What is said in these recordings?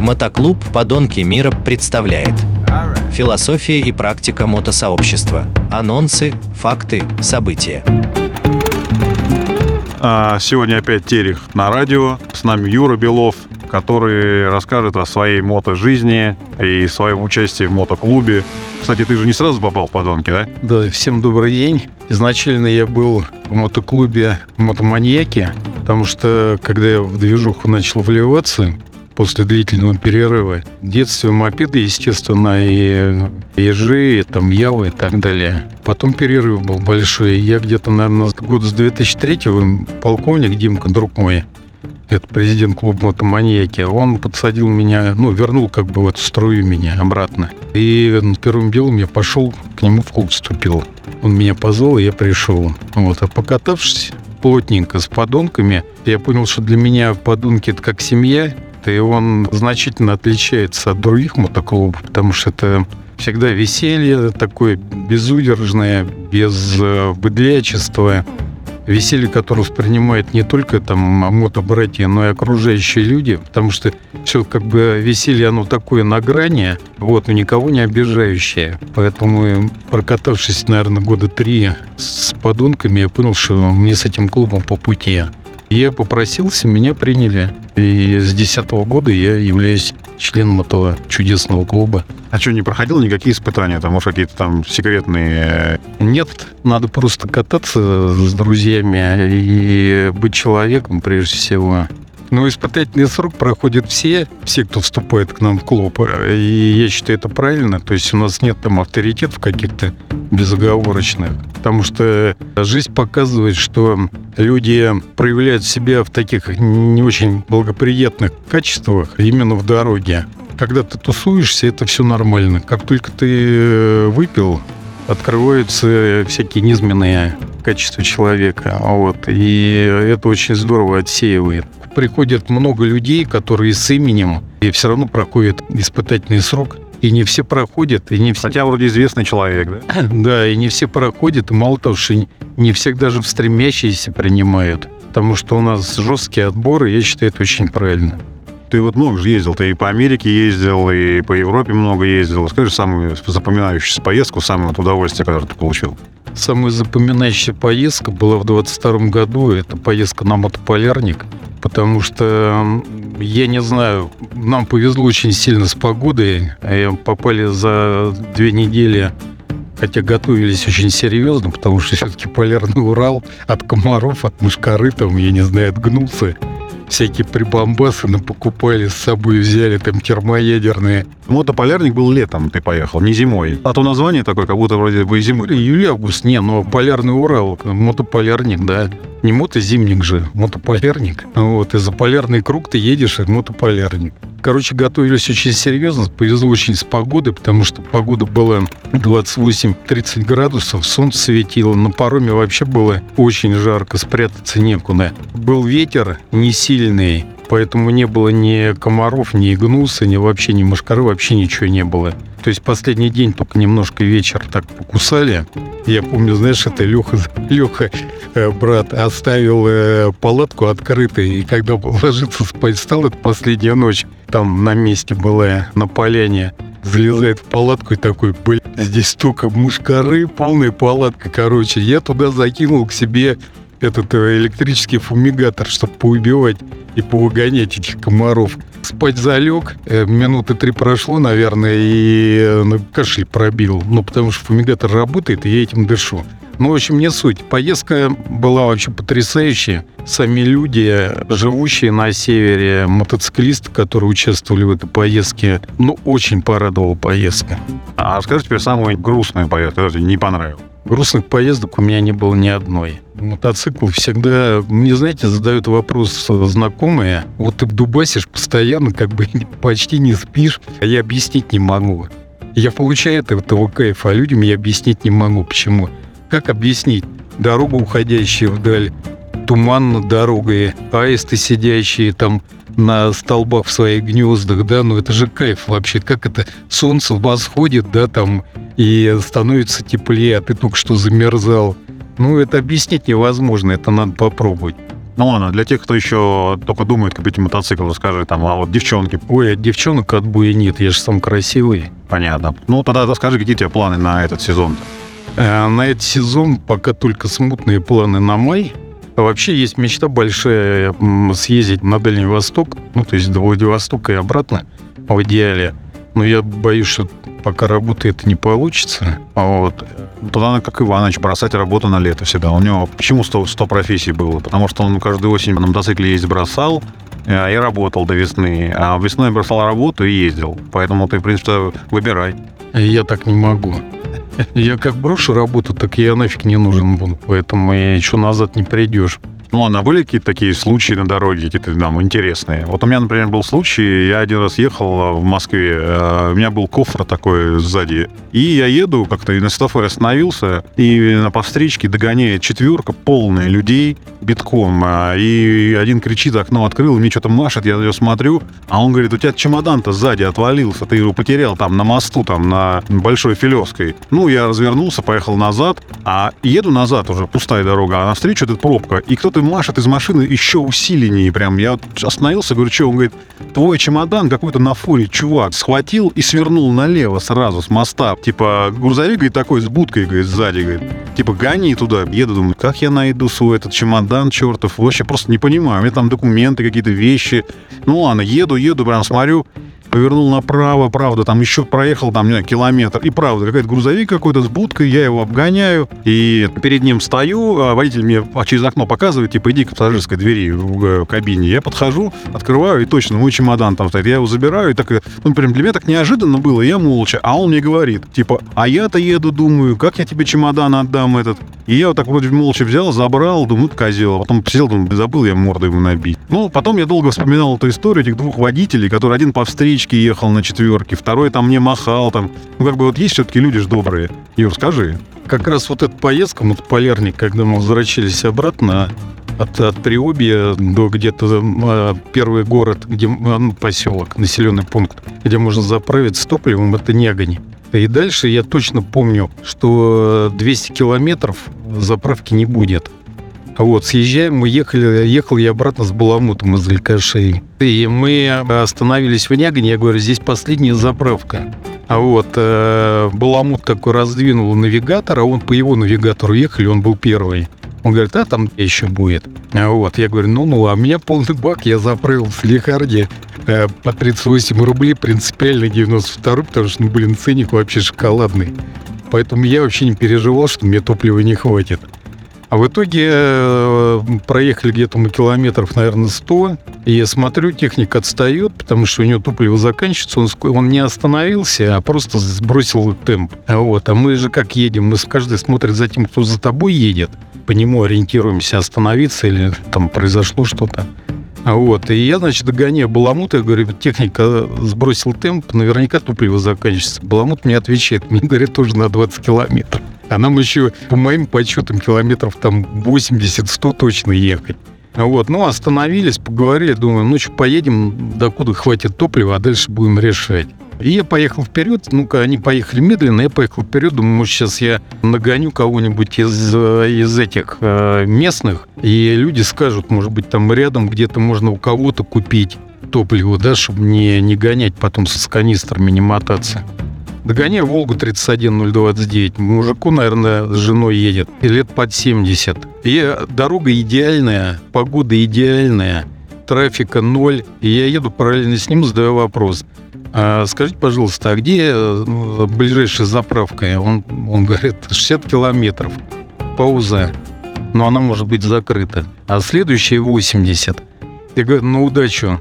Мотоклуб «Подонки мира» представляет Философия и практика мотосообщества. Анонсы, факты, события. А, Сегодня опять Терех на радио. С нами Юра Белов, который расскажет о своей мото-жизни и своем участии в мотоклубе. Кстати, ты же не сразу попал в подонки, да? Да, всем добрый день. Изначально я был в мотоклубе «Мотоманьяки», потому что, когда я в движуху начал вливаться, после длительного перерыва. В детстве мопеды, естественно, и ежи, и там явы и так далее. Потом перерыв был большой. Я где-то, наверное, год с 2003 полковник Димка, друг мой, это президент клуба «Мотоманьяки», он подсадил меня, ну, вернул как бы в эту струю меня обратно. И первым делом я пошел к нему в клуб вступил. Он меня позвал, и я пришел. Вот. А покатавшись плотненько с подонками, я понял, что для меня подонки – это как семья, и он значительно отличается от других мотоклубов, потому что это всегда веселье такое безудержное, без э, быдлячества, веселье, которое воспринимает не только там мотобратья, но и окружающие люди, потому что все как бы веселье, оно такое на грани, вот, но никого не обижающее. Поэтому, прокатавшись, наверное, года три с подонками, я понял, что мне с этим клубом по пути. Я попросился, меня приняли. И с 2010 года я являюсь членом этого чудесного клуба. А что, не проходил никакие испытания? Там, может, какие-то там секретные... Нет, надо просто кататься с друзьями и быть человеком прежде всего. Но испытательный срок проходят все, все, кто вступает к нам в клуб. И я считаю, это правильно. То есть у нас нет там авторитетов каких-то безоговорочных. Потому что жизнь показывает, что люди проявляют себя в таких не очень благоприятных качествах именно в дороге. Когда ты тусуешься, это все нормально. Как только ты э, выпил, открываются всякие низменные качества человека. Вот. И это очень здорово отсеивает приходит много людей, которые с именем, и все равно проходят испытательный срок. И не все проходят, и не все... Хотя вроде известный человек, да? Да, и не все проходят, и мало того, что не все даже в стремящиеся принимают. Потому что у нас жесткие отборы, я считаю, это очень правильно. Ты вот много же ездил, ты и по Америке ездил, и по Европе много ездил. Скажи самую запоминающуюся поездку, самое удовольствие, которое ты получил. Самая запоминающая поездка была в 22 году. Это поездка на мотополярник потому что, я не знаю, нам повезло очень сильно с погодой. Попали за две недели хотя готовились очень серьезно, потому что все-таки полярный Урал от комаров, от мушкары, там, я не знаю, отгнулся всякие прибамбасы покупали с собой, взяли там термоядерные. Мотополярник был летом, ты поехал, не зимой. А то название такое, как будто вроде бы зимой. Июль-август, не, но полярный Урал, мотополярник, да. Не мотозимник же, мотополярник. Вот, и за полярный круг ты едешь, и мотополярник. Короче, готовились очень серьезно. Повезло очень с погодой, потому что погода была 28-30 градусов, солнце светило. На пароме вообще было очень жарко, спрятаться некуда. Был ветер не сильный, поэтому не было ни комаров, ни гнуса, ни вообще ни мошкары, вообще ничего не было. То есть последний день только немножко вечер так покусали. Я помню, знаешь, это Леха, Леха э, брат, оставил э, палатку открытой, и когда ложиться спать стал, это последняя ночь, там на месте была, на поляне, залезает в палатку и такой, блин, здесь столько мушкары, полная палатка, короче. Я туда закинул к себе этот э, электрический фумигатор, чтобы поубивать и повыгонять этих комаров. Спать залег, э, минуты три прошло, наверное, и э, ну, кашель пробил. Ну, потому что фумигатор работает, и я этим дышу. Ну, в общем, не суть. Поездка была вообще потрясающая. Сами люди, живущие на севере, мотоциклисты, которые участвовали в этой поездке, ну, очень порадовала поездка. А скажи теперь самую грустную поездку, не понравилась. Грустных поездок у меня не было ни одной. Мотоцикл всегда, мне, знаете, задают вопрос знакомые. Вот ты дубасишь постоянно, как бы почти не спишь, а я объяснить не могу. Я получаю от этого кайфа, а людям я объяснить не могу. Почему? Как объяснить? Дорога, уходящая вдаль, туман над дорогой, аисты, сидящие там на столбах в своих гнездах, да, ну это же кайф вообще, как это солнце восходит, да, там, и становится теплее, а ты только что замерзал. Ну, это объяснить невозможно, это надо попробовать. Ну ладно, для тех, кто еще только думает купить мотоцикл, расскажи там, а вот девчонки, Ой, от девчонок отбоя нет, я же сам красивый. понятно. Ну тогда расскажи, какие у тебя планы на этот сезон Э, На этот сезон пока только смутные планы на май. А вообще есть мечта большая съездить на Дальний Восток, ну, то есть до Владивостока и обратно в идеале. Но я боюсь, что пока работы это не получится. А Вот. Тогда надо, как Иваныч, бросать работу на лето всегда. У него почему 100, 100 профессий было? Потому что он каждую осень на мотоцикле ездить бросал э, и работал до весны. А весной бросал работу и ездил. Поэтому ты, в принципе, выбирай. Я так не могу. Я как брошу работу, так я нафиг не нужен буду. Поэтому я еще назад не придешь. Ну, а были какие-то такие случаи на дороге, какие-то там интересные? Вот у меня, например, был случай, я один раз ехал э, в Москве, э, у меня был кофр такой сзади, и я еду как-то, и на светофоре остановился, и на повстречке догоняет четверка, полная людей, битком, а, и один кричит, окно открыл, мне что-то машет, я него смотрю, а он говорит, у тебя чемодан-то сзади отвалился, ты его потерял там на мосту, там на Большой Филевской. Ну, я развернулся, поехал назад, а еду назад уже, пустая дорога, а навстречу эта пробка, и кто-то машет из машины еще усиленнее прям. Я остановился, говорю, что? Он говорит, твой чемодан какой-то на фуре чувак схватил и свернул налево сразу с моста. Типа грузовик, говорит, такой с будкой, говорит, сзади, говорит. Типа гони туда. Еду, думаю, как я найду свой этот чемодан чертов? Вообще просто не понимаю. У меня там документы, какие-то вещи. Ну ладно, еду, еду, прям смотрю, повернул направо, правда, там еще проехал, там, не знаю, километр. И правда, какой-то грузовик какой-то с будкой, я его обгоняю, и перед ним стою, а водитель мне через окно показывает, типа, иди к пассажирской двери в э, кабине. Я подхожу, открываю, и точно мой чемодан там стоит. Я его забираю, и так, э, ну, прям для меня так неожиданно было, я молча. А он мне говорит, типа, а я-то еду, думаю, как я тебе чемодан отдам этот? И я вот так вроде молча взял, забрал, думаю, ну, козел. А потом сидел, думаю, забыл я морду ему набить. Ну, потом я долго вспоминал эту историю этих двух водителей, которые один по встречке ехал на четверке, второй там мне махал там. Ну, как бы вот есть все-таки люди ж добрые. Юр, скажи. Как раз вот эта поездка, вот полярник, когда мы возвращались обратно от, от Приобья до где-то э, первый город, где э, ну, поселок, населенный пункт, где можно заправиться топливом, это Нягань. И дальше я точно помню, что 200 километров заправки не будет. Вот, съезжаем, мы ехали, ехал я обратно с Баламутом из Алькашей. И мы остановились в Нягане, я говорю, здесь последняя заправка. А вот э, Баламут такой раздвинул навигатор, а он по его навигатору ехали, он был первый. Он говорит, а там еще будет. А вот, я говорю, ну-ну, а у меня полный бак, я заправил в Лихарде э, по 38 рублей, принципиально 92 потому что, ну, блин, ценник вообще шоколадный. Поэтому я вообще не переживал, что мне топлива не хватит. А в итоге э, проехали где-то мы километров, наверное, 100. И я смотрю, техник отстает, потому что у него топливо заканчивается. Он, он не остановился, а просто сбросил темп. А Вот. А мы же как едем? Мы каждый смотрит за тем, кто за тобой едет. По нему ориентируемся, остановиться или там произошло что-то. А Вот. И я, значит, догоняю Баламута, я говорю, техника сбросил темп, наверняка топливо заканчивается. Баламут мне отвечает, мне говорят, тоже на 20 километров. А нам еще, по моим подсчетам, километров там 80-100 точно ехать. Вот, ну, остановились, поговорили, думаю, ну, что, поедем, докуда хватит топлива, а дальше будем решать. И я поехал вперед, ну-ка, они поехали медленно, я поехал вперед, думаю, может, сейчас я нагоню кого-нибудь из, из этих э, местных, и люди скажут, может быть, там рядом где-то можно у кого-то купить топливо, да, чтобы не, не гонять потом с канистрами, не мотаться. Догоняю Волгу 31029. Мужику, наверное, с женой едет. И лет под 70. И дорога идеальная, погода идеальная, трафика ноль. И я еду параллельно с ним, задаю вопрос. «А скажите, пожалуйста, а где э, ближайшая заправка? Он, он говорит, 60 километров. Пауза. Но она может быть закрыта. А следующая 80. Я говорю, на удачу.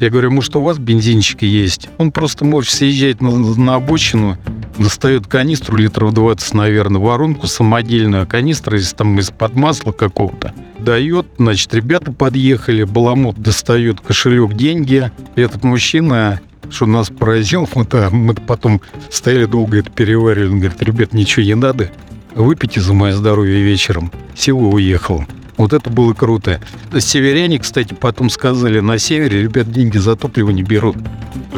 Я говорю, может, у вас бензинчики есть? Он просто может съезжать на, на обочину, достает канистру литров 20, наверное, воронку самодельную, канистра из, там, из-под масла какого-то. Дает, значит, ребята подъехали, Баламут достает кошелек, деньги. Этот мужчина, что нас поразил, мы-то, мы потом стояли долго это переваривали, он говорит, ребят, ничего не надо, выпейте за мое здоровье вечером. Всего уехал. Вот это было круто. Северяне, кстати, потом сказали, на севере, ребят, деньги за топливо не берут.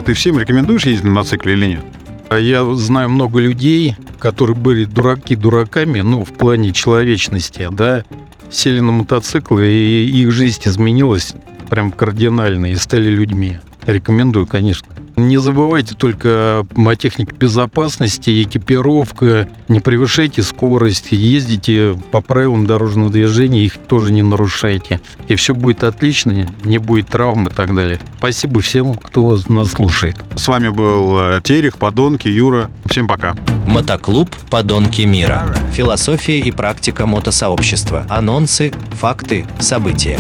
Ты всем рекомендуешь ездить на мотоцикле или нет? А Я знаю много людей, которые были дураки дураками, ну, в плане человечности, да, сели на мотоциклы, и их жизнь изменилась прям кардинально, и стали людьми. Рекомендую, конечно. Не забывайте только о технике безопасности, экипировка, не превышайте скорость, ездите по правилам дорожного движения, их тоже не нарушайте. И все будет отлично, не будет травм и так далее. Спасибо всем, кто нас слушает. С вами был э, Терех, Подонки, Юра. Всем пока. Мотоклуб «Подонки мира». Философия и практика мотосообщества. Анонсы, факты, события.